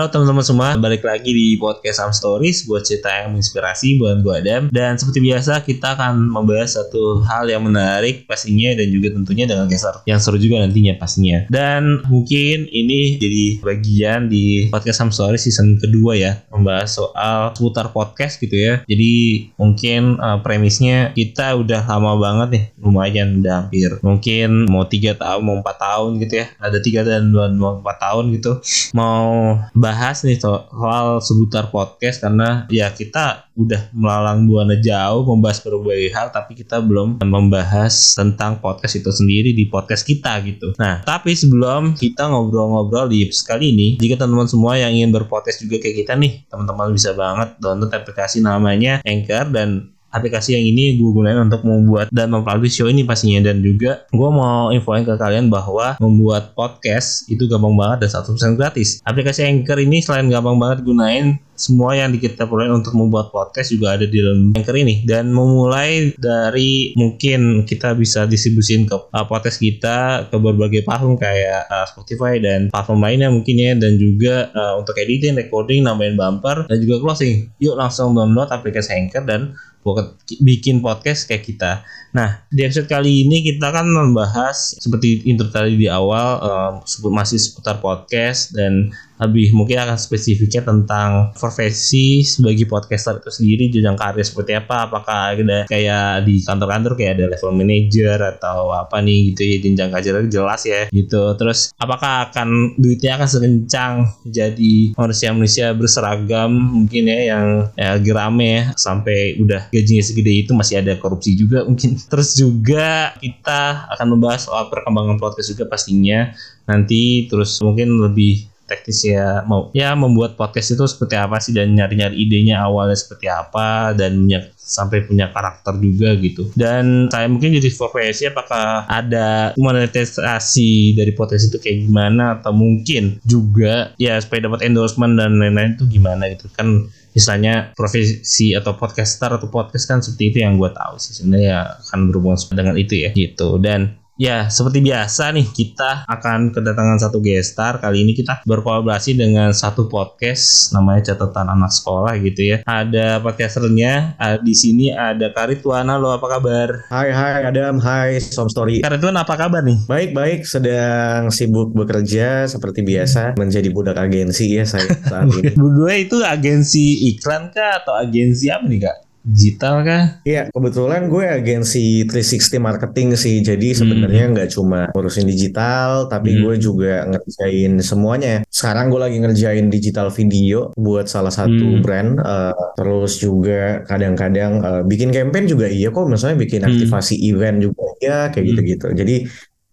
Halo teman-teman semua, balik lagi di podcast Sam Stories buat cerita yang menginspirasi buat gue Adam. Dan seperti biasa kita akan membahas satu hal yang menarik pastinya dan juga tentunya dengan geser yang seru juga nantinya pastinya. Dan mungkin ini jadi bagian di podcast Sam Stories season kedua ya, membahas soal seputar podcast gitu ya. Jadi mungkin uh, premisnya kita udah lama banget nih, lumayan udah hampir mungkin mau tiga tahun, mau empat tahun gitu ya. Ada tiga dan dua, empat tahun gitu mau bahas nih soal seputar podcast karena ya kita udah melalang buana jauh membahas berbagai hal tapi kita belum membahas tentang podcast itu sendiri di podcast kita gitu. Nah, tapi sebelum kita ngobrol-ngobrol di kali ini, jika teman-teman semua yang ingin berpodcast juga kayak kita nih, teman-teman bisa banget download aplikasi namanya Anchor dan aplikasi yang ini gue gunain untuk membuat dan mempublish show ini pastinya. Dan juga gue mau infoin ke kalian bahwa membuat podcast itu gampang banget dan satu persen gratis. Aplikasi Anchor ini selain gampang banget gunain semua yang kita perlukan untuk membuat podcast juga ada di dalam Anchor ini. Dan memulai dari mungkin kita bisa distribusin ke uh, podcast kita ke berbagai platform kayak uh, Spotify dan platform lainnya mungkin ya. Dan juga uh, untuk editing, recording, nambahin bumper dan juga closing. Yuk langsung download aplikasi Anchor dan bikin podcast kayak kita. Nah, di episode kali ini kita kan membahas seperti intro tadi di awal uh, masih seputar podcast dan lebih mungkin akan spesifiknya tentang profesi sebagai podcaster itu sendiri jenjang karir seperti apa apakah ada kayak di kantor-kantor kayak ada level manager atau apa nih gitu ya jenjang karir jelas ya gitu. Terus apakah akan duitnya akan sekencang jadi manusia-manusia berseragam mungkin ya yang ya, lagi rame ya sampai udah gajinya segede itu masih ada korupsi juga mungkin terus juga kita akan membahas soal perkembangan podcast juga pastinya. Nanti terus mungkin lebih teknis ya mau ya membuat podcast itu seperti apa sih dan nyari-nyari idenya awalnya seperti apa dan punya sampai punya karakter juga gitu. Dan saya mungkin jadi profesi apakah ada monetisasi dari podcast itu kayak gimana atau mungkin juga ya supaya dapat endorsement dan lain-lain itu gimana gitu. Kan misalnya profesi atau podcaster atau podcast kan seperti itu yang gue tahu sih. Sebenarnya akan berhubungan dengan itu ya gitu. Dan Ya, seperti biasa nih kita akan kedatangan satu gestar. Kali ini kita berkolaborasi dengan satu podcast namanya Catatan Anak Sekolah gitu ya. Ada podcasternya, di sini ada Karituana. Lo apa kabar? Hai hai Adam, hai Som Story. Karituan apa kabar nih? Baik baik, sedang sibuk bekerja seperti biasa menjadi budak agensi ya saya saat ini. Berdua itu agensi iklan kah atau agensi apa nih kak? Digital kah? Iya, kebetulan gue agensi 360 marketing sih. Jadi sebenarnya hmm. nggak hmm. cuma ngurusin digital, tapi hmm. gue juga ngerjain semuanya. Sekarang gue lagi ngerjain digital video buat salah satu hmm. brand. Uh, terus juga kadang-kadang uh, bikin campaign juga iya kok. Misalnya bikin hmm. aktivasi hmm. event juga iya kayak hmm. gitu-gitu. Jadi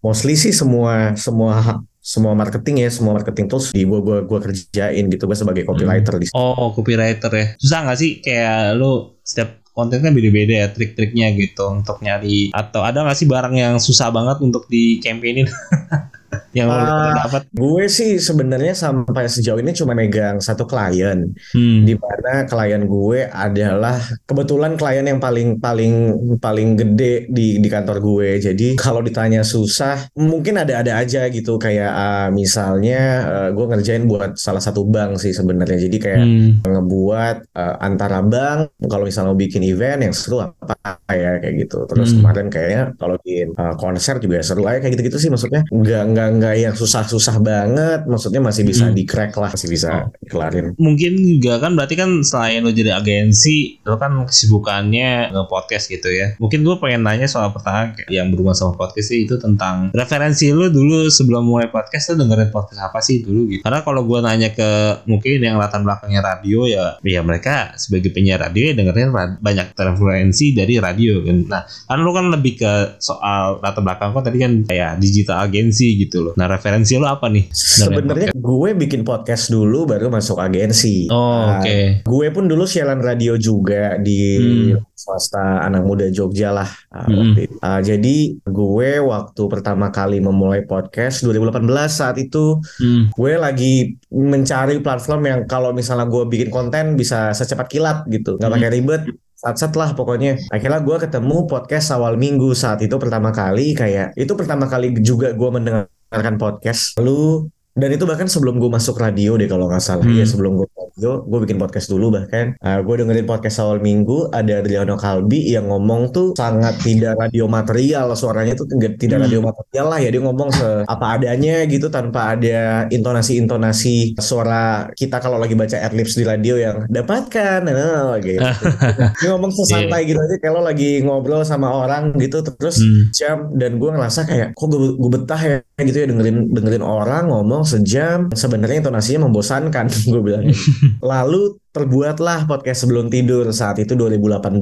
mostly sih semua semua semua marketing ya semua marketing tools di gua gua gua kerjain gitu gue sebagai copywriter hmm. di oh copywriter ya. Susah nggak sih kayak lu setiap konten kan beda-beda ya trik-triknya gitu untuk nyari atau ada nggak sih barang yang susah banget untuk di campaignin yang uh, dapat? Gue sih sebenarnya sampai sejauh ini cuma megang satu klien, hmm. di mana klien gue adalah kebetulan klien yang paling paling paling gede di di kantor gue. Jadi kalau ditanya susah, mungkin ada-ada aja gitu kayak uh, misalnya uh, gue ngerjain buat salah satu bank sih sebenarnya. Jadi kayak hmm. ngebuat uh, antara bank kalau misalnya mau bikin event yang seru apa ya kayak gitu. Terus hmm. kemarin kayaknya kalau bikin uh, konser juga seru aja kayak gitu-gitu sih maksudnya. Nggak nggak nggak yang susah-susah banget. Maksudnya masih bisa hmm. di crack lah masih bisa oh. kelarin mungkin juga kan berarti kan selain lo jadi agensi lo kan kesibukannya nge-podcast gitu ya. Mungkin gue pengen nanya soal pertanyaan yang berhubungan sama podcast sih itu tentang referensi lo dulu sebelum mulai podcast lo dengerin podcast apa sih dulu gitu? Karena kalau gue nanya ke mungkin yang latar belakangnya radio ya ya mereka sebagai penyiar radio ya dengerin banyak referensi dari radio kan. Nah kan lo kan lebih ke soal latar belakang kok tadi kan kayak digital agensi gitu loh Nah referensi lo apa nih? Sebenarnya gue bikin podcast dulu baru masuk agensi. Oh nah, oke. Okay. Gue pun dulu siaran radio juga di hmm. swasta anak muda Jogja lah. Uh, hmm. uh, jadi gue waktu pertama kali memulai podcast 2018 saat itu hmm. gue lagi mencari platform yang kalau misalnya gue bikin konten bisa secepat kilat gitu, nggak hmm. pakai ribet sat-sat lah pokoknya. Akhirnya gue ketemu podcast awal minggu saat itu pertama kali kayak itu pertama kali juga gue mendengar mendengarkan podcast. Lalu dan itu bahkan sebelum gue masuk radio deh kalau nggak salah hmm. ya sebelum gue radio gue bikin podcast dulu bahkan uh, gue dengerin podcast awal minggu ada Adriano Kalbi yang ngomong tuh sangat tidak radio material suaranya tuh tidak hmm. radio material lah ya dia ngomong se apa adanya gitu tanpa ada intonasi-intonasi suara kita kalau lagi baca adlibs di radio yang dapatkan nah, gitu. dia ngomong sesantai yeah. gitu aja kalau lagi ngobrol sama orang gitu terus hmm. jam dan gue ngerasa kayak kok gue, gue betah ya gitu ya dengerin dengerin orang ngomong sejam. Sebenarnya intonasinya membosankan gue bilang lalu terbuatlah podcast sebelum tidur. Saat itu 2018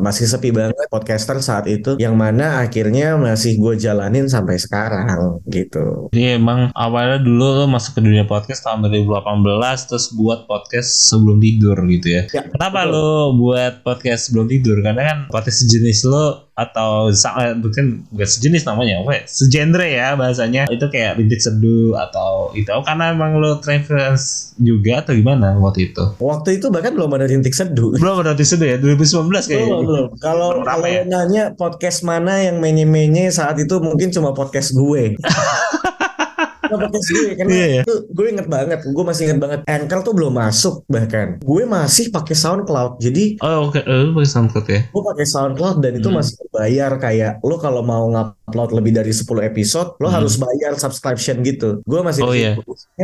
masih sepi banget podcaster saat itu. Yang mana akhirnya masih gue jalanin sampai sekarang gitu. Jadi emang awalnya dulu lo masuk ke dunia podcast tahun 2018 terus buat podcast sebelum tidur gitu ya, ya kenapa betul. lo buat podcast sebelum tidur? Karena kan podcast sejenis lo atau bukan bukan sejenis namanya apa ya? segenre ya bahasanya. Itu kayak rintik seduh atau itu. Karena emang lo reference juga atau gimana waktu itu waktu itu bahkan belum ada rintik seduh belum ada rintik seduh ya 2019 kayaknya belum belum kalau kalau ya? nanya podcast mana yang menye-menye saat itu mungkin cuma podcast gue podcast gue karena yeah, yeah. itu gue inget banget gue masih inget banget Anchor tuh belum masuk bahkan gue masih pakai SoundCloud jadi oh oke okay. uh, pakai SoundCloud ya gue pakai SoundCloud dan itu hmm. masih bayar kayak lo kalau mau ngupload lebih dari 10 episode lo hmm. harus bayar subscription gitu gue masih oh, yeah.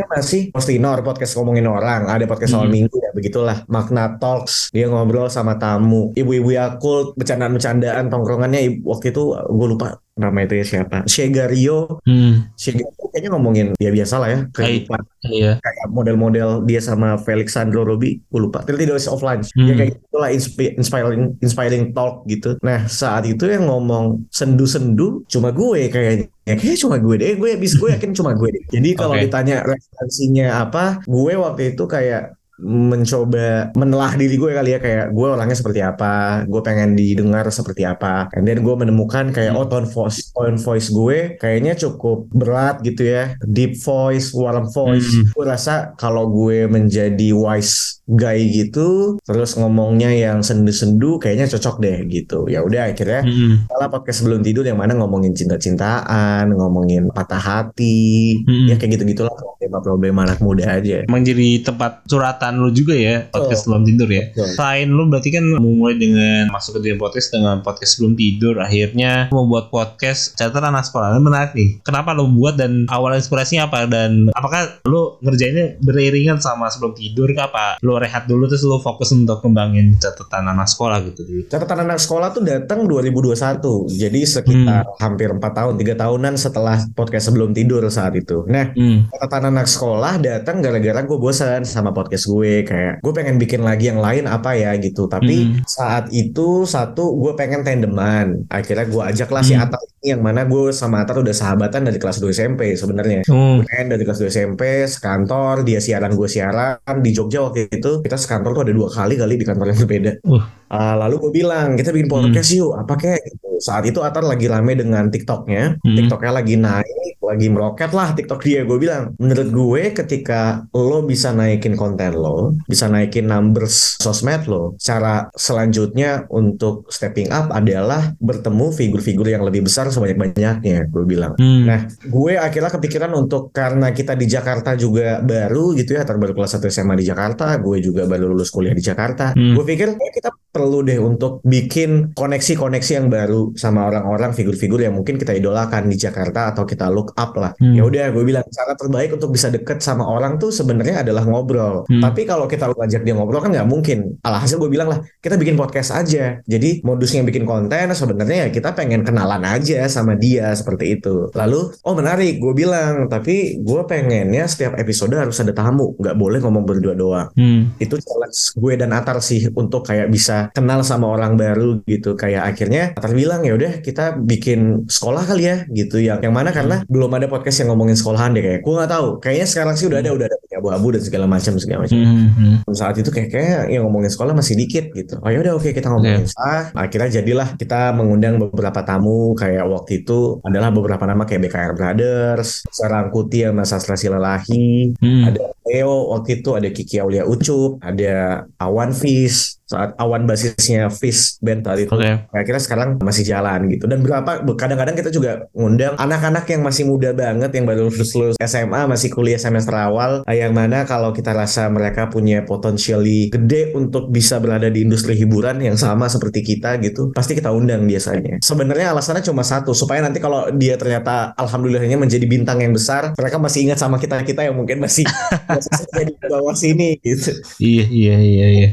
masih Postinor podcast ngomongin orang ada podcast hmm. awal minggu begitulah Magna Talks. Dia ngobrol sama tamu. Ibu-ibu Yakult bercandaan-bercandaan tongkrongannya. Waktu itu gue lupa nama itu ya siapa. Shegario. Hmm. Shegario kayaknya ngomongin ya biasa lah ya kehidupan. Iya. kayak model-model dia sama Felix Sandro Robi gue lupa. Thirty Days of Lunch. Hmm. ya kayak gitulah inspiring inspiring talk gitu. Nah saat itu yang ngomong sendu-sendu cuma gue kayaknya. Ya kayaknya cuma gue deh. Gue bis gue yakin cuma gue deh. Jadi kalau okay. ditanya referensinya apa gue waktu itu kayak mencoba menelah diri gue kali ya kayak gue orangnya seperti apa gue pengen didengar seperti apa and then gue menemukan kayak hmm. oh tone voice tone voice gue kayaknya cukup berat gitu ya deep voice warm voice hmm. gue rasa kalau gue menjadi wise guy gitu terus ngomongnya yang sendu-sendu kayaknya cocok deh gitu ya udah akhirnya hmm. salah podcast sebelum tidur yang mana ngomongin cinta-cintaan ngomongin patah hati hmm. ya kayak gitu gitulah problema-problema anak muda aja emang jadi tempat curhatan kegiatan lu juga ya podcast oh. sebelum tidur ya. Selain lu berarti kan mulai dengan masuk ke dunia podcast dengan podcast sebelum tidur akhirnya membuat podcast catatan anak sekolah ini menarik nih. Kenapa lu buat dan awal inspirasinya apa dan apakah lu ngerjainnya beriringan sama sebelum tidur ke apa? Lu rehat dulu terus lu fokus untuk kembangin catatan anak sekolah gitu. Catatan anak sekolah tuh datang 2021. Jadi sekitar hmm. hampir 4 tahun, 3 tahunan setelah podcast sebelum tidur saat itu. Nah, hmm. catatan anak sekolah datang gara-gara gue bosan sama podcast gue gue kayak gue pengen bikin lagi yang lain apa ya gitu tapi hmm. saat itu satu gue pengen tandeman akhirnya gue ajak lah hmm. si Atar ini yang mana gue sama Atar udah sahabatan dari kelas 2 SMP sebenarnya hmm. dari kelas 2 SMP sekantor dia siaran gue siaran di Jogja waktu itu kita sekantor tuh ada dua kali kali di kantor yang berbeda uh. Uh, lalu gue bilang kita bikin podcast hmm. yuk apa kayak gitu saat itu Atar lagi rame dengan TikToknya hmm. TikToknya lagi naik lagi meroket lah TikTok dia gue bilang menurut gue ketika lo bisa naikin konten lo bisa naikin numbers sosmed lo cara selanjutnya untuk stepping up adalah bertemu figur-figur yang lebih besar sebanyak-banyaknya gue bilang hmm. nah gue akhirnya kepikiran untuk karena kita di Jakarta juga baru gitu ya terbaru kelas 1 SMA di Jakarta gue juga baru lulus kuliah di Jakarta hmm. gue pikir kita perlu deh untuk bikin koneksi-koneksi yang baru sama orang-orang figur-figur yang mungkin kita idolakan di Jakarta atau kita look up lah. Hmm. Ya udah gue bilang cara terbaik untuk bisa deket sama orang tuh sebenarnya adalah ngobrol. Hmm. Tapi kalau kita ngajak dia ngobrol kan nggak mungkin. Alhasil gue bilang lah kita bikin podcast aja. Jadi modusnya bikin konten sebenarnya ya kita pengen kenalan aja sama dia seperti itu. Lalu oh menarik gue bilang tapi gue pengennya setiap episode harus ada tamu nggak boleh ngomong berdua doang. Hmm. Itu challenge gue dan Atar sih untuk kayak bisa kenal sama orang baru gitu. Kayak akhirnya Atar bilang ya udah kita bikin sekolah kali ya gitu. Yang yang mana karena hmm. belum ada podcast yang ngomongin sekolahan deh kayak gue nggak tahu. Kayaknya sekarang sih udah ada udah ada abu-abu dan segala macam segala macam. Mm-hmm. Saat itu kayak kayak yang ngomongin sekolah masih dikit gitu. Oh ya udah oke okay, kita ngomongin yeah. sekolah. Akhirnya jadilah kita mengundang beberapa tamu kayak waktu itu adalah beberapa nama kayak BKR Brothers, Sarangkuti yang Sastra Silalahi, mm. ada Leo waktu itu ada Kiki Aulia Ucup, ada Awan Fish, saat awan basisnya Fish Band tadi itu okay. kira-kira sekarang masih jalan gitu dan berapa kadang-kadang kita juga ngundang anak-anak yang masih muda banget yang baru lulus lulus SMA masih kuliah semester awal yang mana kalau kita rasa mereka punya potensiali gede untuk bisa berada di industri hiburan yang sama seperti kita gitu pasti kita undang biasanya. Sebenarnya alasannya cuma satu supaya nanti kalau dia ternyata alhamdulillahnya menjadi bintang yang besar mereka masih ingat sama kita kita yang mungkin masih masih di bawah sini gitu. Iya iya iya. Iya.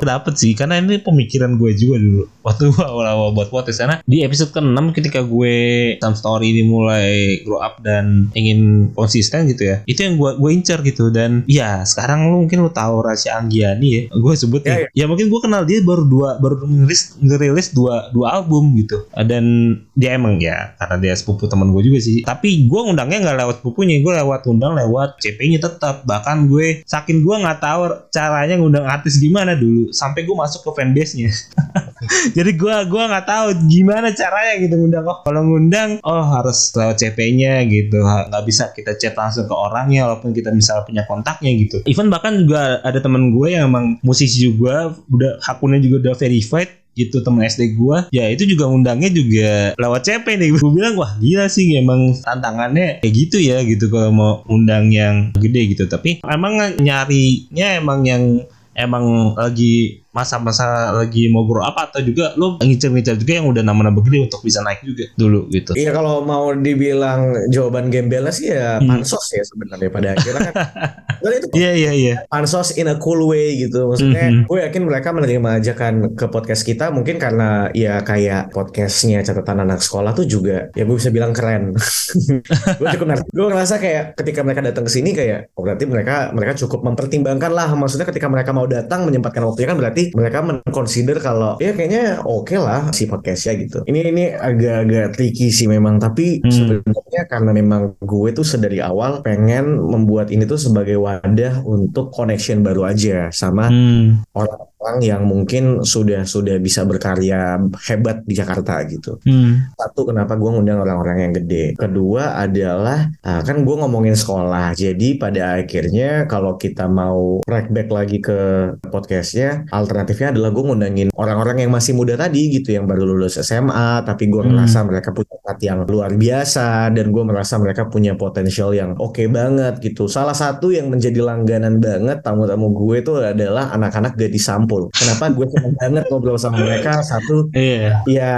Kenapa sih? Karena ini pemikiran gue juga dulu waktu awal-awal buat podcast karena di episode ke-6 ketika gue some story ini mulai grow up dan ingin konsisten gitu ya itu yang gue gue incer gitu. Dan ya sekarang lu mungkin lu tahu Rasya Anggiani ya gue sebut ya, ya. ya. Mungkin gue kenal dia baru dua baru ngerilis ngerilis dua dua album gitu. Dan dia emang ya karena dia sepupu teman gue juga sih. Tapi gue ngundangnya nggak lewat sepupunya gue lewat undang lewat CP-nya tetap. Bahkan gue saking gue nggak tahu caranya ngundang artis gimana dulu sampai gue masuk ke fanbase-nya. Jadi gue gua nggak tahu gimana caranya gitu ngundang. Oh kalau ngundang oh harus lewat CP-nya gitu. Nggak bisa kita chat langsung ke orangnya walaupun kita misalnya punya kontaknya gitu. Even bahkan juga ada temen gue yang emang musisi juga udah akunnya juga udah verified gitu temen SD gue ya itu juga undangnya juga lewat CP nih. Gue bilang wah gila sih emang tantangannya kayak gitu ya gitu kalau mau undang yang gede gitu. Tapi emang nyarinya emang yang emang lagi masa-masa lagi mau grow up atau juga lo ngincer-ngincer juga yang udah nama-nama gede untuk bisa naik juga dulu gitu. Iya kalau mau dibilang jawaban gembel sih ya hmm. pansos ya sebenarnya pada akhirnya kan. itu Iya iya iya. Pansos in a cool way gitu. Maksudnya mm -hmm. gue yakin mereka menerima ajakan ke podcast kita mungkin karena ya kayak podcastnya catatan anak sekolah tuh juga ya gue bisa bilang keren. gue cukup ngerti. Gue ngerasa kayak ketika mereka datang ke sini kayak oh berarti mereka mereka cukup mempertimbangkan lah maksudnya ketika mereka mau datang menyempatkan waktunya kan berarti mereka menconsider kalau ya kayaknya oke okay lah si podcastnya gitu. Ini ini agak-agak tricky sih memang tapi hmm. sebenarnya karena memang gue tuh sedari awal pengen membuat ini tuh sebagai wadah untuk connection baru aja sama hmm. orang orang yang mungkin sudah sudah bisa berkarya hebat di Jakarta gitu. Hmm. Satu kenapa gue ngundang orang-orang yang gede. Kedua adalah uh, kan gue ngomongin sekolah. Jadi pada akhirnya kalau kita mau track back lagi ke podcastnya, alternatifnya adalah gue ngundangin orang-orang yang masih muda tadi gitu, yang baru lulus SMA, tapi gue hmm. ngerasa mereka punya bakat yang luar biasa dan gue merasa mereka punya potensial yang oke okay banget gitu. Salah satu yang menjadi langganan banget tamu-tamu gue itu adalah anak-anak gadis Kenapa gue seneng banget ngobrol sama mereka? Satu, yeah. ya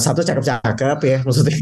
satu cakep-cakep ya maksudnya.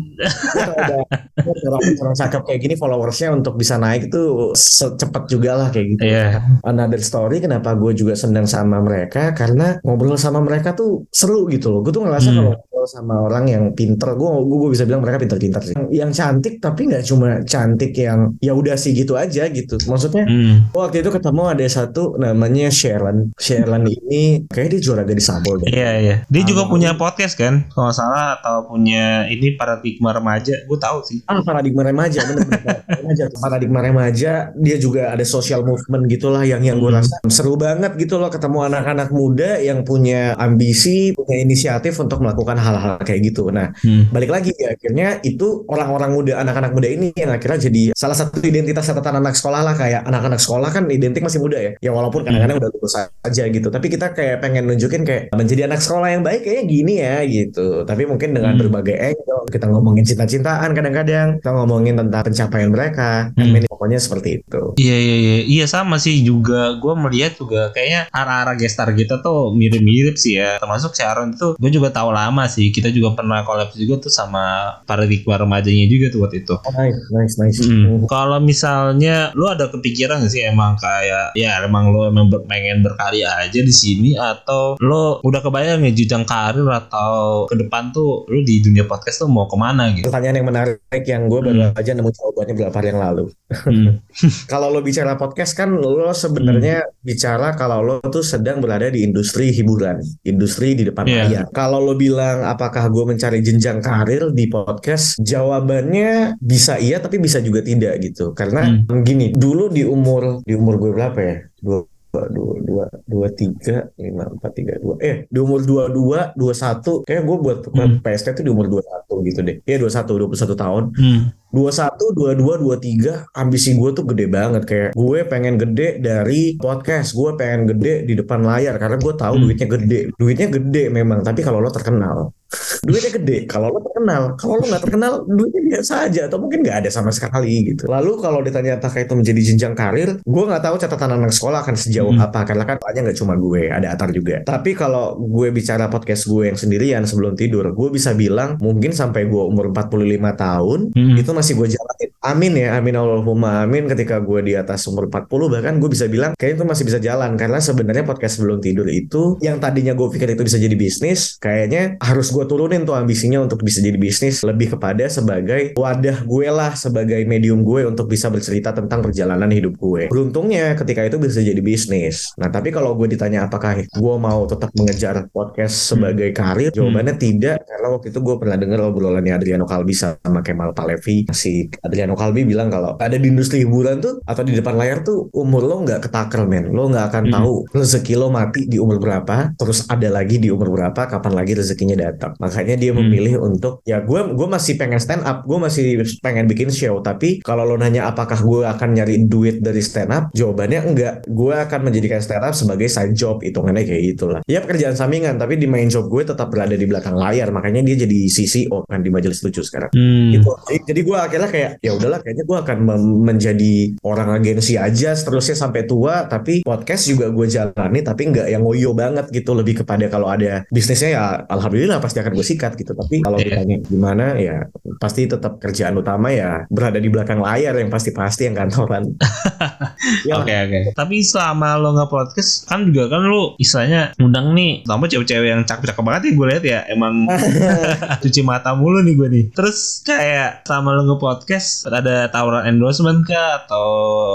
orang-orang cakep kayak gini followersnya untuk bisa naik itu secepat juga lah kayak gitu. Yeah. Another story kenapa gue juga senang sama mereka karena ngobrol sama mereka tuh seru gitu loh. Gue tuh ngerasa hmm. kalau sama orang yang pinter, gue gue bisa bilang mereka pinter-pinter sih. Yang cantik tapi nggak cuma cantik yang ya udah sih gitu aja gitu. Maksudnya hmm. waktu itu ketemu ada satu namanya Sharon. Sharon ini kayak dia juara gadis sabol deh. Iya iya. Dia um, juga punya podcast kan, kalau nggak salah atau punya ini paradigma remaja. Gue tahu sih. Ah paradigma remaja, bener bener. remaja paradigma remaja. Dia juga ada social movement gitulah yang yang gue hmm. rasa seru banget gitu loh ketemu anak-anak muda yang punya ambisi, punya inisiatif untuk melakukan hal-hal kayak gitu. Nah hmm. balik lagi ya akhirnya itu orang-orang muda, anak-anak muda ini yang akhirnya jadi salah satu identitas catatan anak sekolah lah kayak anak-anak sekolah kan identik masih muda ya. Ya walaupun kadang-kadang hmm. udah lulus aja gitu. Tapi kita kayak pengen nunjukin kayak menjadi anak sekolah yang baik kayaknya gini ya gitu. Tapi mungkin dengan hmm. berbagai angle kita ngomongin cinta-cintaan kadang-kadang kita ngomongin tentang pencapaian mereka. Kan hmm. pokoknya seperti itu. Iya iya iya iya sama sih juga gue melihat juga kayaknya arah-arah gestar kita tuh mirip-mirip sih ya. Termasuk Sharon itu gue juga tahu lama sih. Kita juga pernah collab juga tuh sama paradigma remajanya juga tuh waktu itu. Oh, nice nice nice. Hmm. Kalau misalnya lu ada kepikiran gak sih emang kayak ya emang lu emang pengen berkarya aja di sini atau lo udah kebayang ya jenjang karir atau ke depan tuh lo di dunia podcast tuh mau ke mana gitu? Pertanyaan yang menarik yang gue baru hmm. aja nemu jawabannya beberapa hari yang lalu. Hmm. kalau lo bicara podcast kan lo sebenarnya hmm. bicara kalau lo tuh sedang berada di industri hiburan, industri di depan yeah. layar. Kalau lo bilang apakah gue mencari jenjang karir di podcast, jawabannya bisa iya tapi bisa juga tidak gitu. Karena hmm. gini, dulu di umur di umur gue berapa ya? Dua dua dua dua tiga lima empat tiga dua eh di umur dua dua dua satu kayak gue buat hmm. PSK itu di umur dua satu gitu deh ya dua satu dua puluh satu tahun hmm dua satu dua dua dua tiga ambisi gue tuh gede banget kayak gue pengen gede dari podcast gue pengen gede di depan layar karena gue tahu hmm. duitnya gede duitnya gede memang tapi kalau lo terkenal duitnya gede kalau lo terkenal kalau lo nggak terkenal duitnya biasa aja atau mungkin nggak ada sama sekali gitu lalu kalau ditanya apakah itu menjadi jenjang karir gue nggak tahu catatan anak sekolah akan sejauh hmm. apa karena kan banyak nggak cuma gue ada Atar juga tapi kalau gue bicara podcast gue yang sendirian sebelum tidur gue bisa bilang mungkin sampai gue umur 45 tahun hmm. itu masih gue jalanin. Amin ya, amin Allahumma amin. Ketika gue di atas umur 40 bahkan gue bisa bilang kayaknya itu masih bisa jalan karena sebenarnya podcast sebelum tidur itu yang tadinya gue pikir itu bisa jadi bisnis, kayaknya harus gue turunin tuh ambisinya untuk bisa jadi bisnis lebih kepada sebagai wadah gue lah, sebagai medium gue untuk bisa bercerita tentang perjalanan hidup gue. Beruntungnya ketika itu bisa jadi bisnis. Nah tapi kalau gue ditanya apakah gue mau tetap mengejar podcast sebagai karir, jawabannya hmm. tidak karena waktu itu gue pernah dengar obrolannya Adriano Kalbi sama Kemal Palevi si Adriano Kalbi bilang kalau ada di industri hiburan tuh atau di depan layar tuh umur lo nggak ketaker men lo nggak akan hmm. tahu rezeki lo mati di umur berapa terus ada lagi di umur berapa kapan lagi rezekinya datang makanya dia hmm. memilih untuk ya gue gue masih pengen stand up gue masih pengen bikin show. Tapi kalau lo nanya apakah gue akan nyari duit dari stand up jawabannya enggak. Gue akan menjadikan stand up sebagai side job hitungannya kayak gitulah. Ya pekerjaan sampingan tapi di main job gue tetap berada di belakang layar. Makanya dia jadi CCO kan di majelis lucu sekarang. Hmm. gitu. Jadi gue akhirnya kayak ya udahlah kayaknya gue akan menjadi orang agensi aja seterusnya sampai tua. Tapi podcast juga gue jalani tapi nggak yang ngoyo banget gitu. Lebih kepada kalau ada bisnisnya ya alhamdulillah pasti akan gue sikat gitu tapi kalau yeah. ditanya gimana ya pasti tetap kerjaan utama ya berada di belakang layar yang pasti-pasti yang kantoran ya. Oke oke. Tapi selama lo nggak podcast kan juga kan lo istilahnya undang nih, tambah cewek-cewek yang cakep-cakep banget ya gue lihat ya emang cuci mata mulu nih gue nih. Terus kayak sama lo nge-podcast ada tawaran endorsement kah atau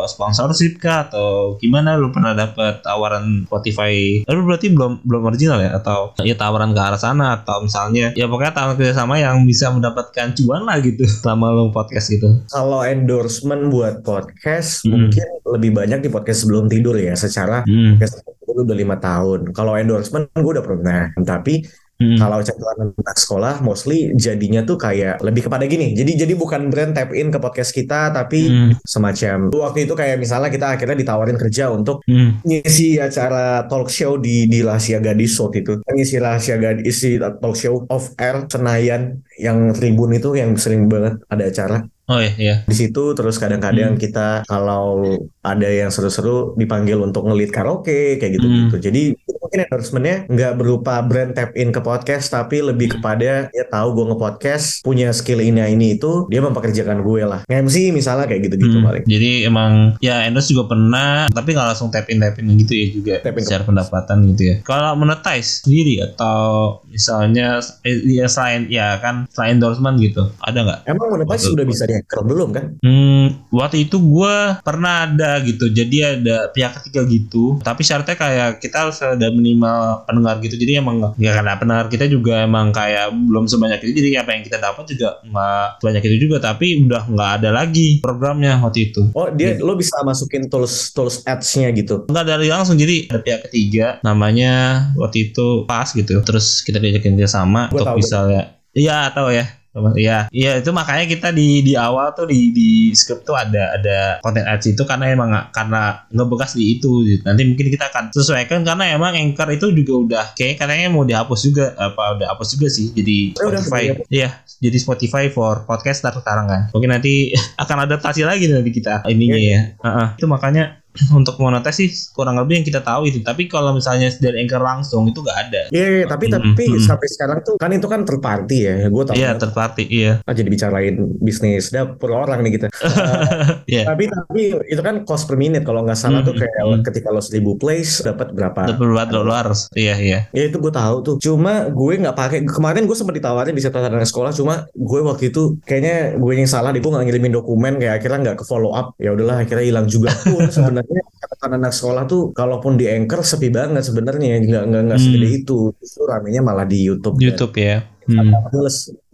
sponsorship kah atau gimana lu pernah dapat tawaran Spotify Lalu berarti belum belum original ya atau ya tawaran ke arah sana atau misalnya ya pokoknya tawaran kerjasama yang bisa mendapatkan cuan lah gitu. Selama lo podcast gitu kalau endorsement buat podcast hmm. mungkin lebih banyak di podcast sebelum tidur ya. Secara hmm. podcast udah lima tahun. Kalau endorsement gue udah pernah. Tapi Hmm. Kalau catatan anak sekolah mostly jadinya tuh kayak lebih kepada gini. Jadi jadi bukan brand tap in ke podcast kita tapi hmm. semacam waktu itu kayak misalnya kita akhirnya ditawarin kerja untuk hmm. ngisi acara talk show di di Rahasia Gadis waktu itu. Ngisi Rahasia Gadis isi talk show off air Senayan yang Tribun itu yang sering banget ada acara. Oh iya, iya. Di situ terus kadang-kadang hmm. kita kalau ada yang seru-seru dipanggil untuk ngelit karaoke kayak gitu-gitu. Hmm. Jadi mungkin endorsementnya nggak berupa brand tap in ke podcast tapi lebih kepada ya tahu gue nge-podcast punya skill ini ini itu dia mempekerjakan gue lah. MC misalnya kayak gitu-gitu hmm. paling. Jadi emang ya endorse juga pernah tapi nggak langsung tap in tap in gitu ya juga tap in secara ke... pendapatan gitu ya. Kalau monetize sendiri atau misalnya eh, ya selain ya kan selain endorsement gitu ada nggak? Emang monetize sudah bisa di hacker belum kan? Hmm, waktu itu gue pernah ada gitu. Jadi ada pihak ketiga gitu. Tapi syaratnya kayak kita harus ada minimal pendengar gitu. Jadi emang ya karena pendengar kita juga emang kayak belum sebanyak itu. Jadi apa yang kita dapat juga nggak sebanyak itu juga. Tapi udah nggak ada lagi programnya waktu itu. Oh dia gitu. lo bisa masukin tools tools ads-nya gitu? Nggak dari langsung. Jadi ada pihak ketiga namanya waktu itu pas gitu. Terus kita diajakin dia sama untuk bisa ya. Iya tahu ya Iya, iya itu makanya kita di di awal tuh di di script tuh ada ada konten ads itu karena emang karena ngebekas di itu. Gitu. Nanti mungkin kita akan sesuaikan karena emang anchor itu juga udah kayak katanya mau dihapus juga apa udah hapus juga sih. Jadi oh, Spotify. Iya, jadi Spotify for podcast sekarang kan. Mungkin nanti akan adaptasi lagi nanti kita ininya ya. ya. Uh -uh. Itu makanya untuk monetis sih kurang lebih yang kita tahu itu. Tapi kalau misalnya dari anchor langsung itu gak ada. Iya, yeah, yeah, tapi mm -hmm. tapi sampai sekarang tuh kan itu kan terparty ya. Gue tau. Iya, yeah, terparty, iya. Ah, jadi bicarain bisnis per orang nih kita. uh, yeah. Tapi tapi itu kan cost per minute kalau nggak salah mm -hmm. tuh kayak mm -hmm. ketika lo seribu plays dapat berapa? Dapat berapa dolar? Iya, iya. Ya itu gue tahu tuh. Cuma gue nggak pakai. Kemarin gue sempat ditawarin bisa tatanan sekolah, cuma gue waktu itu kayaknya gue yang salah, di gue nggak ngirimin dokumen kayak akhirnya nggak ke follow up. Ya udahlah, akhirnya hilang juga pun sebenarnya catatan anak sekolah tuh kalaupun di anchor sepi banget sebenarnya. Nggak nggak nggak segede hmm. itu. Justru ramenya malah di YouTube YouTube ya. Hmm.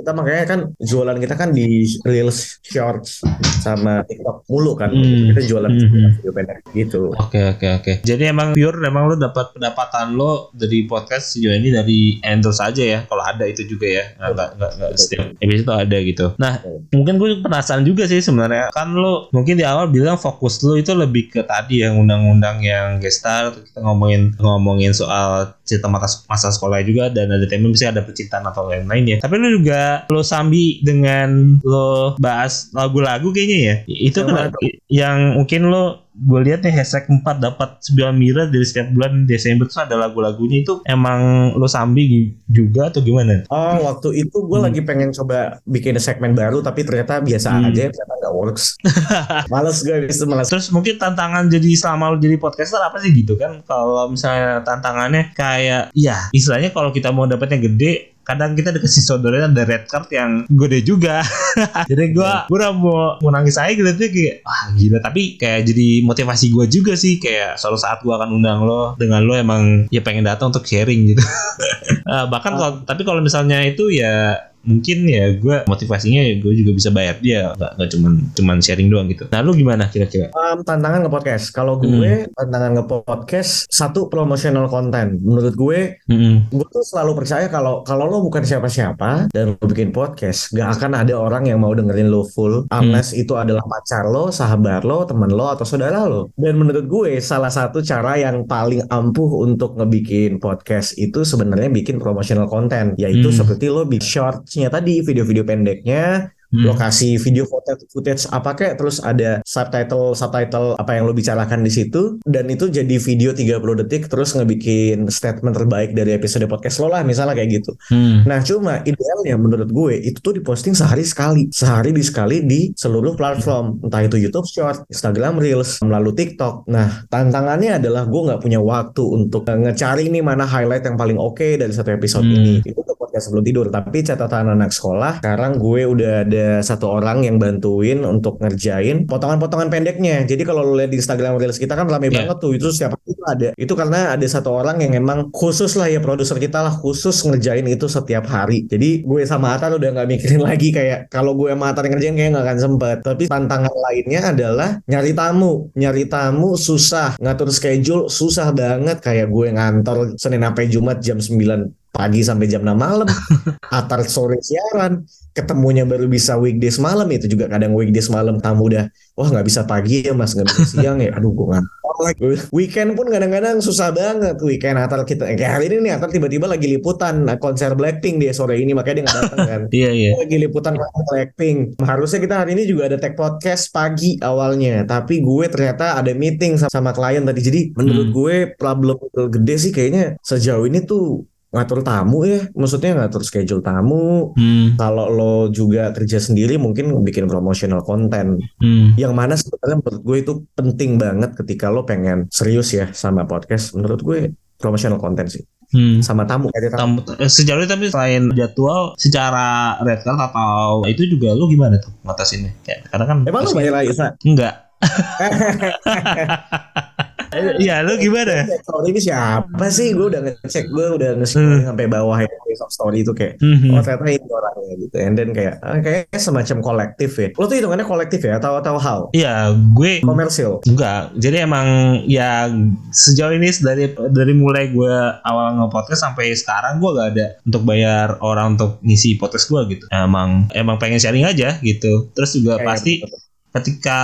Kita makanya kan jualan kita kan di reels shorts sama TikTok mulu kan hmm. kita jualan hmm. video pendek gitu oke okay, oke okay, oke okay. jadi emang pure emang lo dapat pendapatan lo dari podcast sejauh ini dari endorse aja ya kalau ada itu juga ya nggak nggak nggak setiap episode ada gitu nah hmm. mungkin gue penasaran juga sih sebenarnya kan lo mungkin di awal bilang fokus lo itu lebih ke tadi yang undang-undang yang gestar kita ngomongin ngomongin soal cerita masa, masa sekolah juga dan ada tema misalnya ada percintaan atau lain-lain ya tapi lu juga lo sambi dengan lo bahas lagu-lagu kayaknya ya itu kan yang mungkin lo gue lihat nih hashtag 4 dapat 9 miliar dari setiap bulan Desember itu ada lagu-lagunya itu emang lo sambi juga atau gimana? Oh waktu itu gue hmm. lagi pengen coba bikin segmen baru tapi ternyata biasa hmm. aja ternyata gak works. males gue bisa males. Terus mungkin tantangan jadi selama lo jadi podcaster apa sih gitu kan? Kalau misalnya tantangannya kayak ya istilahnya kalau kita mau dapetnya gede kadang kita dikasih saudaranya ada red card yang gede juga. Jadi gue gue udah mau mau nangis aja gitu tuh kayak wah gila. Tapi kayak jadi motivasi gue juga sih. Kayak suatu saat gue akan undang lo dengan lo emang ya pengen datang untuk sharing gitu uh, bahkan kalau tapi kalau misalnya itu ya mungkin ya gue motivasinya ya gue juga bisa bayar dia. Nggak nggak cuman cuman sharing doang gitu. Nah lu gimana kira-kira? Um, tantangan nge podcast kalau gue hmm. tantangan nge podcast satu promotional content. Menurut gue hmm. gue tuh selalu percaya kalau kalau lo bukan siapa-siapa dan lo bikin podcast gak akan ada orang yang mau dengerin lo full unless hmm. itu adalah pacar lo sahabat lo teman lo atau saudara lo. Dan menurut gue salah satu cara yang paling ampuh untuk ngebikin podcast itu sebenarnya bikin promotional content yaitu hmm. seperti lo bikin short nya tadi video-video pendeknya hmm. lokasi video footage, footage apa kayak terus ada subtitle subtitle apa yang lo bicarakan di situ dan itu jadi video 30 detik terus ngebikin statement terbaik dari episode podcast lo lah misalnya kayak gitu. Hmm. Nah cuma idealnya menurut gue itu tuh diposting sehari sekali sehari di sekali di seluruh platform entah itu YouTube Short, Instagram Reels, melalui TikTok. Nah tantangannya adalah gue nggak punya waktu untuk ngecari nih mana highlight yang paling oke okay dari satu episode hmm. ini. Itu podcast sebelum tidur. Tapi catatan anak sekolah sekarang gue udah ada satu orang yang bantuin untuk ngerjain potongan-potongan pendeknya. Jadi kalau lo lihat di Instagram Reels kita kan rame yeah. banget tuh itu siapa itu ada. Itu karena ada satu orang yang emang khusus lah ya produser kita lah khusus ngerjain itu setiap hari. Jadi gue sama Atan udah nggak mikirin lagi kayak kalau gue sama Atan ngerjain kayak nggak akan sempet. Tapi tantangan lainnya adalah nyari tamu. Nyari tamu susah, ngatur schedule susah banget kayak gue ngantor Senin sampai Jumat jam 9 pagi sampai jam 6 malam, atar sore siaran, ketemunya baru bisa weekdays malam itu juga kadang weekdays malam tamu udah wah nggak bisa pagi ya mas nggak bisa siang ya. Aduh gue ngantor lagi. Weekend pun kadang-kadang susah banget weekend atar kita kayak hari ini nih atar tiba-tiba lagi liputan konser Blackpink dia sore ini makanya dia nggak datang kan. Iya iya. Lagi liputan konser Blackpink. Harusnya kita hari ini juga ada tag podcast pagi awalnya tapi gue ternyata ada meeting sama, sama klien tadi. Jadi menurut hmm. gue problem gede sih kayaknya sejauh ini tuh ngatur tamu ya maksudnya ngatur schedule tamu hmm. kalau lo juga kerja sendiri mungkin bikin promotional content hmm. yang mana sebenarnya menurut gue itu penting banget ketika lo pengen serius ya sama podcast menurut gue promotional content sih hmm. sama tamu kayak tamu. tamu eh, sejauh ini tapi selain jadwal secara red card atau itu juga lo gimana tuh ngatasinnya ya, karena kan emang lo bayar lagi enggak Iya, lu gimana? Story ini siapa sih? Gue udah ngecek, gue udah nge hmm. sampai bawah ya story itu kayak, hmm. oh ternyata ini orangnya gitu. And then kayak, ah, kayak semacam kolektif ya. Lo tuh hitungannya kolektif ya, atau atau how? Iya, gue komersil. Enggak, jadi emang ya sejauh ini dari dari mulai gue awal nge-podcast sampai sekarang gue gak ada untuk bayar orang untuk ngisi podcast gue gitu. Emang emang pengen sharing aja gitu. Terus juga kayak pasti betul ketika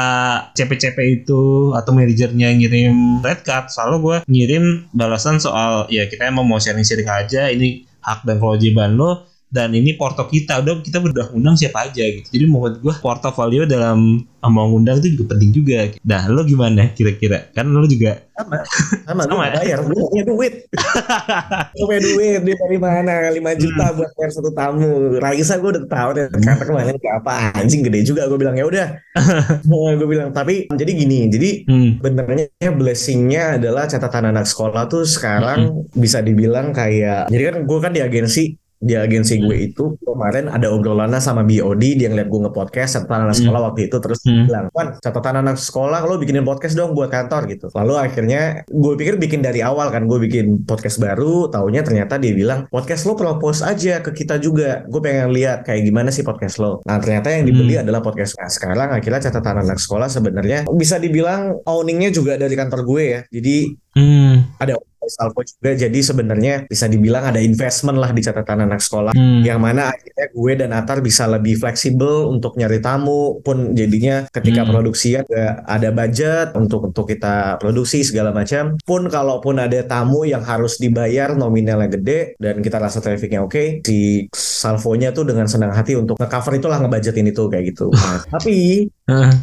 CP-CP itu atau manajernya ngirim red card selalu gue ngirim balasan soal ya kita emang mau sharing-sharing aja ini hak dan kewajiban lo dan ini porto kita. Udah kita udah undang siapa aja gitu. Jadi menurut gue portofolio dalam mau ngundang itu juga penting juga nah lo gimana kira-kira? Kan lo juga sama. Sama, sama ya? bayar. Gue punya duit. Gue punya duit. Dia dari mana? 5 juta hmm. buat bayar satu tamu. Raisa gue udah tahu deh. Hmm. karena kemarin kayak apa? Anjing gede juga. Gue bilang ya udah. Gue bilang tapi jadi gini. Jadi hmm. benernya blessingnya adalah catatan anak sekolah tuh sekarang hmm. bisa dibilang kayak jadi kan gue kan di agensi di agensi gue hmm. itu kemarin ada obrolannya sama BOD dia ngeliat gue nge-podcast catatan anak hmm. sekolah waktu itu terus hmm. bilang Wan catatan anak sekolah lo bikinin podcast dong buat kantor gitu lalu akhirnya gue pikir bikin dari awal kan gue bikin podcast baru taunya ternyata dia bilang podcast lo propose aja ke kita juga gue pengen lihat kayak gimana sih podcast lo nah ternyata yang dibeli hmm. adalah podcast nah sekarang akhirnya catatan anak sekolah sebenarnya bisa dibilang owningnya juga dari kantor gue ya jadi hmm. ada Salvo juga. Jadi sebenarnya bisa dibilang ada investment lah di catatan anak sekolah. Hmm. yang mana akhirnya gue dan Atar bisa lebih fleksibel untuk nyari tamu. Pun jadinya ketika hmm. produksi ada ada budget untuk untuk kita produksi segala macam. Pun kalaupun ada tamu yang harus dibayar nominalnya gede dan kita rasa trafficnya oke okay, si Salvonya tuh dengan senang hati untuk nge-cover itulah ngebudgetin itu kayak gitu. Nah, tapi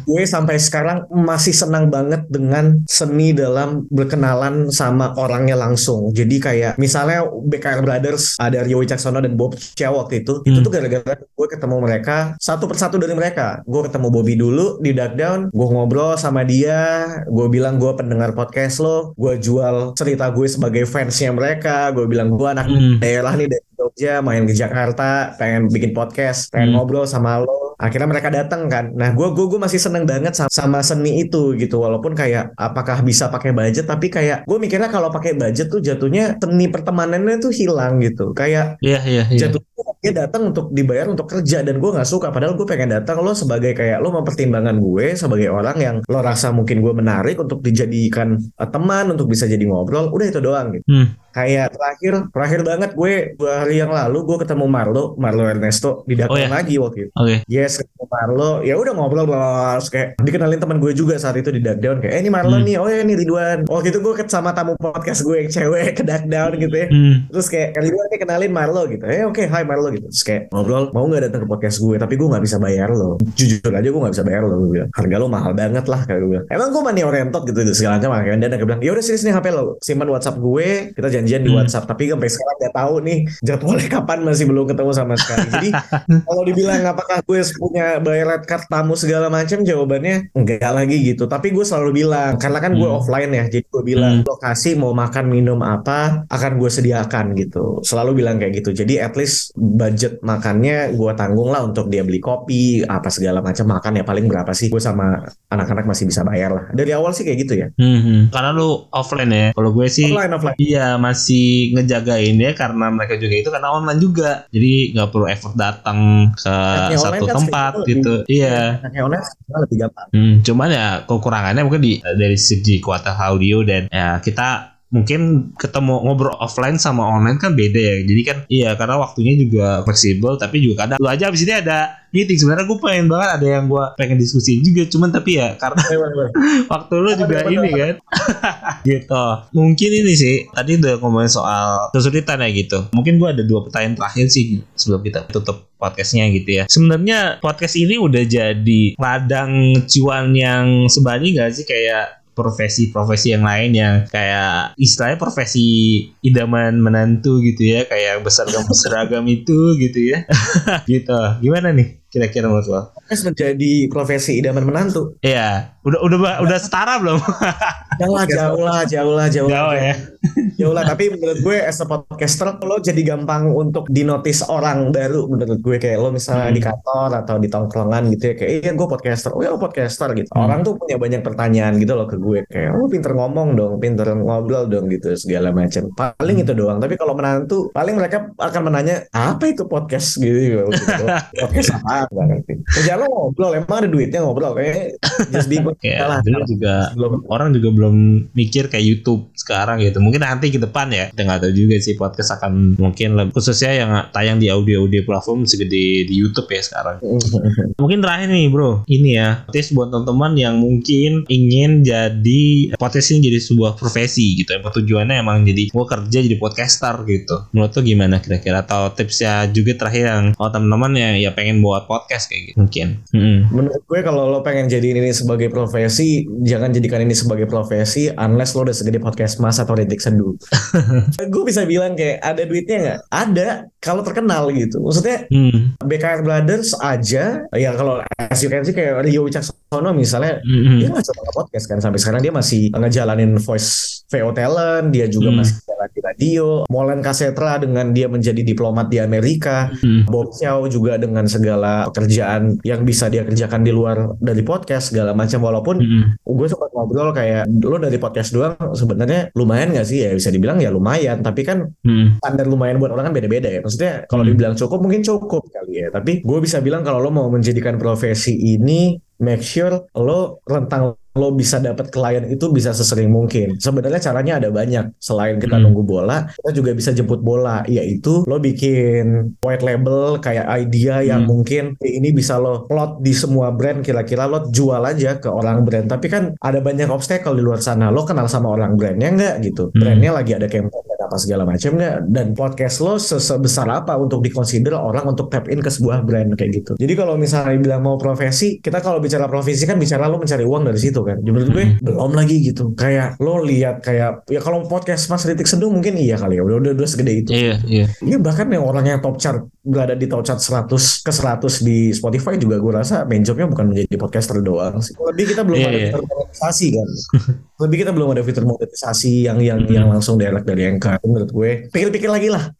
gue sampai sekarang masih senang banget dengan seni dalam berkenalan sama orangnya langsung. Jadi kayak misalnya BKR Brothers ada Rio Wicaksono dan Bob Chow waktu itu. Hmm. Itu tuh gara-gara gue ketemu mereka satu persatu dari mereka. Gue ketemu Bobby dulu di Dark Down. Gue ngobrol sama dia. Gue bilang gue pendengar podcast lo. Gue jual cerita gue sebagai fansnya mereka. Gue bilang gue anak hmm. daerah nih dari Jogja main ke Jakarta. Pengen bikin podcast. Pengen hmm. ngobrol sama lo akhirnya mereka datang kan. Nah gue gue gue masih seneng banget sama, sama seni itu gitu. Walaupun kayak apakah bisa pakai budget tapi kayak gue mikirnya kalau pakai budget tuh jatuhnya seni pertemanannya tuh hilang gitu. Kayak yeah, yeah, yeah. jatuh dia datang untuk dibayar untuk kerja dan gue nggak suka. Padahal gue pengen datang lo sebagai kayak lo mempertimbangkan gue sebagai orang yang lo rasa mungkin gue menarik untuk dijadikan uh, teman untuk bisa jadi ngobrol udah itu doang gitu. Hmm. Kayak terakhir terakhir banget gue dua hari yang lalu gue ketemu Marlo Marlo Ernesto di oh, yeah. lagi waktu itu. Okay. yes ketemu Marlo. Ya udah ngobrol terus kayak dikenalin teman gue juga saat itu di Darkdown kayak eh ini Marlo hmm. nih. Oh ya ini Ridwan. Waktu itu gue sama tamu podcast gue yang cewek ke Darkdown gitu ya. Hmm. terus kayak Ridwan nih kenalin Marlo gitu. Eh oke okay, hai Marlo lo gitu. Terus kayak ngobrol mau nggak datang ke podcast gue? Tapi gue nggak bisa bayar lo. Jujur aja gue nggak bisa bayar lo gue bilang. Harga lo mahal banget lah kayak gue bilang. Emang gue money oriented gitu, gitu segala macam. Akhirnya dia bilang ya udah sini sini hp lo. Simpan whatsapp gue kita janjian di hmm. whatsapp tapi sampai sekarang nggak tahu nih jadwalnya kapan masih belum ketemu sama sekali. Jadi kalau dibilang apakah gue punya bayar red card tamu segala macam jawabannya enggak lagi gitu. Tapi gue selalu bilang karena kan gue hmm. offline ya jadi gue bilang hmm. lokasi mau makan minum apa akan gue sediakan gitu. Selalu bilang kayak gitu. Jadi at least budget makannya gue tanggung lah untuk dia beli kopi apa segala macam makan ya paling berapa sih gue sama anak-anak masih bisa bayar lah. Dari awal sih kayak gitu ya. Hmm, karena lu offline ya? Kalau gue sih offline offline. iya masih ngejagain ya karena mereka juga itu karena online juga. Jadi nggak perlu effort datang ke Kaya satu kan tempat gitu. lebih, iya. online lebih gampang. Hmm, cuman ya kekurangannya mungkin di dari segi kualitas audio dan ya kita mungkin ketemu ngobrol offline sama online kan beda ya. Jadi kan iya karena waktunya juga fleksibel tapi juga kadang lu aja abis ini ada meeting. Sebenarnya gue pengen banget ada yang gue pengen diskusi juga cuman tapi ya karena waktu lu juga ini kan. Gitu. Mungkin ini sih tadi udah ngomongin soal kesulitan ya gitu. Mungkin gue ada dua pertanyaan terakhir sih sebelum kita tutup podcastnya gitu ya. Sebenarnya podcast ini udah jadi ladang cuan yang sebanding gak sih? Kayak profesi-profesi yang lain yang kayak istilahnya profesi idaman menantu gitu ya kayak berseragam berseragam itu gitu ya gitu gimana nih kira-kira menurut lo? menjadi profesi idaman menantu. Iya, udah udah udah setara belum? jauh lah, jauh lah, jauh lah, jauh, jauh ya. Jauh lah, tapi menurut gue as a podcaster lo jadi gampang untuk dinotis orang baru menurut gue kayak lo misalnya hmm. di kantor atau di tongkrongan gitu ya kayak iya gue podcaster, oh ya lo podcaster gitu. Hmm. Orang tuh punya banyak pertanyaan gitu loh ke gue kayak lo oh, pinter ngomong dong, pinter ngobrol dong gitu segala macam. Paling hmm. itu doang. Tapi kalau menantu paling mereka akan menanya apa itu podcast gitu. gitu. podcast apa? Gak ngerti. Kerja lo ngobrol, emang ada duitnya ngobrol kayak just be kayak dulu juga belum. orang juga belum mikir kayak YouTube sekarang gitu. Mungkin nanti ke depan ya. Kita nggak tahu juga sih podcast akan mungkin lebih, khususnya yang tayang di audio audio platform segede di YouTube ya sekarang. Mungkin terakhir nih bro. Ini ya tips buat teman-teman yang mungkin ingin jadi podcast ini jadi sebuah profesi gitu yang tujuannya emang jadi gue kerja jadi podcaster gitu. Menurut tuh gimana kira-kira? Atau tipsnya juga terakhir yang oh teman-teman ya ya pengen buat podcast kayak gitu mungkin. Hmm. menurut gue kalau lo pengen jadi ini sebagai profesi jangan jadikan ini sebagai profesi unless lo udah segede podcast mas atau Ritik Seduh gue bisa bilang kayak ada duitnya nggak ada kalau terkenal gitu maksudnya hmm. BKR Brothers aja ya kalau as you can see kayak Rio Wicaksono misalnya hmm. dia nggak coba podcast kan sampai sekarang dia masih ngejalanin voice VO talent dia juga hmm. masih jalan di radio Molen Kasetra dengan dia menjadi diplomat di Amerika hmm. Bob Xiao juga dengan segala pekerjaan yang bisa dia kerjakan di luar dari podcast segala macam walaupun hmm. gue sempat ngobrol kayak lo dari podcast doang sebenarnya lumayan gak sih ya bisa dibilang ya lumayan tapi kan hmm. standar lumayan buat orang kan beda-beda ya maksudnya kalau hmm. dibilang cukup mungkin cukup kali ya tapi gue bisa bilang kalau lo mau menjadikan profesi ini make sure lo rentang lo bisa dapat klien itu bisa sesering mungkin. Sebenarnya caranya ada banyak. Selain kita hmm. nunggu bola, kita juga bisa jemput bola. Yaitu lo bikin white label kayak idea yang hmm. mungkin ini bisa lo plot di semua brand. Kira-kira lo jual aja ke orang brand. Tapi kan ada banyak obstacle di luar sana. Lo kenal sama orang brandnya nggak gitu. Hmm. Brandnya lagi ada campaign apa segala macam nggak. Dan podcast lo sebesar apa untuk dikonsider orang untuk tap in ke sebuah brand kayak gitu. Jadi kalau misalnya bilang mau profesi, kita kalau bicara profesi kan bicara lo mencari uang dari situ kan. Menurut gue hmm. belum lagi gitu. Kayak lo lihat kayak ya kalau podcast Mas Ritik Sendung mungkin iya kali ya. Udah udah, udah segede itu. Iya, iya. Iya bahkan yang orang yang top chart berada di top chart 100 ke 100 di Spotify juga gue rasa main jobnya bukan menjadi podcaster doang sih. Lebih kita belum yeah, ada yeah. monetisasi kan. Lebih kita belum ada fitur monetisasi yang yang hmm. yang langsung direct dari Anchor. Menurut gue pikir-pikir lagi lah.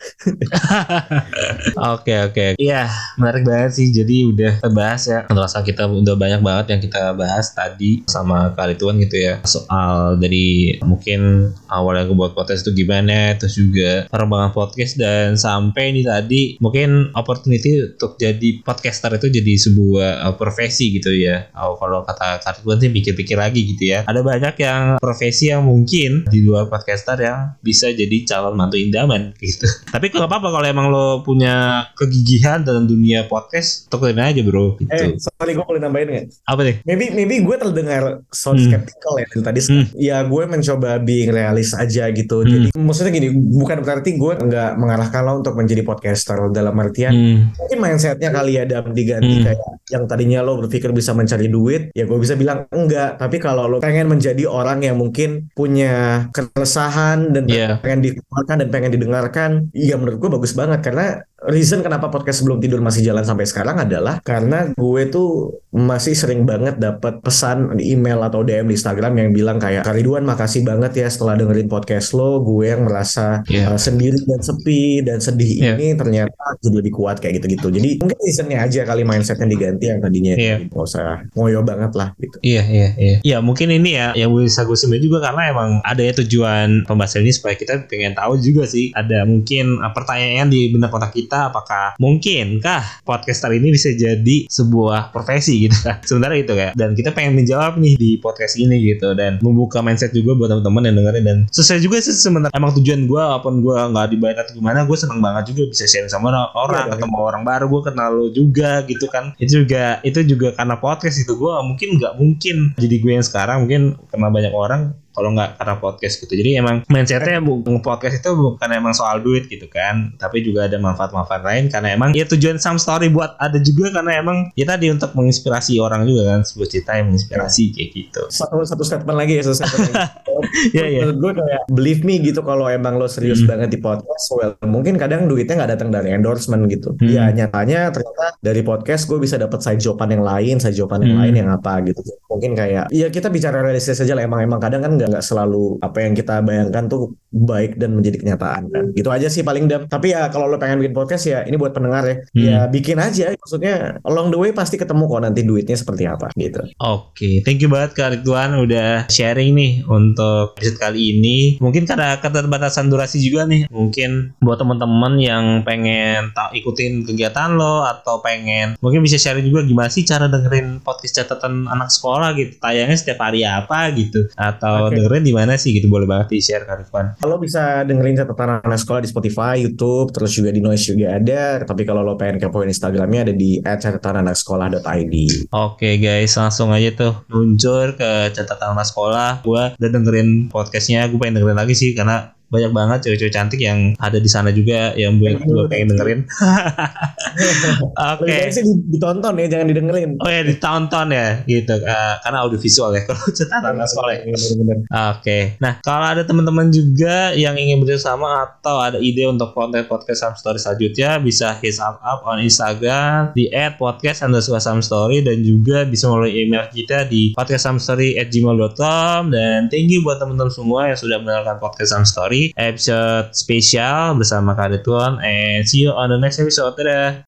Oke oke. Iya menarik banget sih. Jadi udah kita bahas ya. Merasa kita udah banyak banget yang kita bahas tadi sama kali tuan gitu ya soal dari mungkin awalnya gue buat podcast itu gimana terus juga perkembangan podcast dan sampai ini tadi mungkin opportunity untuk jadi podcaster itu jadi sebuah uh, profesi gitu ya oh, kalau kata tuan sih pikir-pikir lagi gitu ya ada banyak yang profesi yang mungkin di luar podcaster yang bisa jadi calon mantu indaman gitu tapi kalau apa-apa kalau emang lo punya kegigihan dalam dunia podcast tekunin aja bro gitu. eh sorry gue boleh nambahin gak? apa nih maybe maybe gue terdengar sound hmm. skeptical ya dari tadi hmm. ya gue mencoba being realis aja gitu hmm. jadi maksudnya gini bukan berarti gue nggak mengarahkan lo untuk menjadi podcaster dalam artian hmm. mungkin mindsetnya kali ya dan diganti hmm. kayak yang tadinya lo berpikir bisa mencari duit ya gue bisa bilang enggak tapi kalau lo pengen menjadi orang yang mungkin punya keresahan dan yeah. pengen dikeluarkan dan pengen didengarkan ya menurut gue bagus banget karena reason kenapa podcast sebelum tidur masih jalan sampai sekarang adalah karena gue tuh masih sering banget dapat pesan di email atau DM di Instagram yang bilang kayak Kariduan makasih banget ya setelah dengerin podcast lo gue yang merasa yeah. uh, sendiri dan sepi dan sedih yeah. ini ternyata jadi lebih kuat kayak gitu-gitu jadi mungkin reasonnya aja kali mindsetnya diganti yang tadinya yeah. gak usah ngoyo banget lah gitu iya yeah, iya yeah, iya yeah. ya mungkin ini ya yang bisa gue simpulkan juga karena emang ada ya tujuan pembahasan ini supaya kita pengen tahu juga sih ada mungkin uh, pertanyaan di benak otak kita kita apakah mungkinkah podcaster ini bisa jadi sebuah profesi gitu? Sebenarnya itu kayak dan kita pengen menjawab nih di podcast ini gitu dan membuka mindset juga buat teman-teman yang dengerin dan selesai juga sih sebenarnya emang tujuan gue apa pun gue nggak dibayar atau gimana gue seneng banget juga bisa share sama orang ya, ketemu ya. orang baru gue kenal lo juga gitu kan. Itu juga itu juga karena podcast itu gue mungkin nggak mungkin. Jadi gue yang sekarang mungkin kenal banyak orang kalau nggak karena podcast gitu jadi emang mindsetnya podcast itu bukan emang soal duit gitu kan tapi juga ada manfaat-manfaat lain karena emang ya tujuan some story buat ada juga karena emang ya tadi untuk menginspirasi orang juga kan sebuah cerita yang menginspirasi ya. kayak gitu satu satu statement lagi ya satu statement lagi ya, ya. gue kayak believe me gitu kalau emang lo serius hmm. banget di podcast well mungkin kadang duitnya nggak datang dari endorsement gitu hmm. ya nyatanya ternyata dari podcast gue bisa dapat side joban yang lain side joban yang hmm. lain yang apa gitu mungkin kayak ya kita bicara realistis saja lah emang emang kadang kan nggak nggak selalu apa yang kita bayangkan tuh baik dan menjadi kenyataan kan. Gitu aja sih paling dam. Tapi ya kalau lo pengen bikin podcast ya ini buat pendengar ya. Hmm. Ya bikin aja. Maksudnya along the way pasti ketemu kok nanti duitnya seperti apa gitu. Oke, okay. thank you banget Kak Ridwan udah sharing nih untuk episode kali ini. Mungkin karena keterbatasan durasi juga nih. Mungkin buat teman-teman yang pengen tak ikutin kegiatan lo atau pengen mungkin bisa sharing juga gimana sih cara dengerin podcast catatan anak sekolah gitu. Tayangnya setiap hari apa gitu atau okay. Dengerin di mana sih gitu boleh banget di share Kak Ridwan. Kalau bisa dengerin catatan anak sekolah di Spotify, YouTube, terus juga di Noise juga ada. Tapi kalau lo pengen kepoin Instagramnya ada di @catatananaksekolah.id. Oke okay, guys, langsung aja tuh luncur ke catatan anak sekolah. Gua udah dengerin podcastnya, gue pengen dengerin lagi sih karena banyak banget cewek-cewek cantik yang ada di sana juga yang gue, gue pengen dengerin. Oke. Okay. sih ditonton ya, jangan didengerin. Oh ya, ditonton ya, gitu. Uh, karena audio visual ya kalau catatan sekolah. Ya. Oke. Okay. Nah, kalau ada teman-teman juga yang ingin bersama atau ada ide untuk konten podcast Sam Story selanjutnya, bisa hit up, up on Instagram di @podcast underscore Sam Story dan juga bisa melalui email kita di podcastsamstory@gmail.com dan thank you buat teman-teman semua yang sudah mendengarkan podcast Sam Story episode spesial bersama Kak Ridwan and see you on the next episode. Dadah.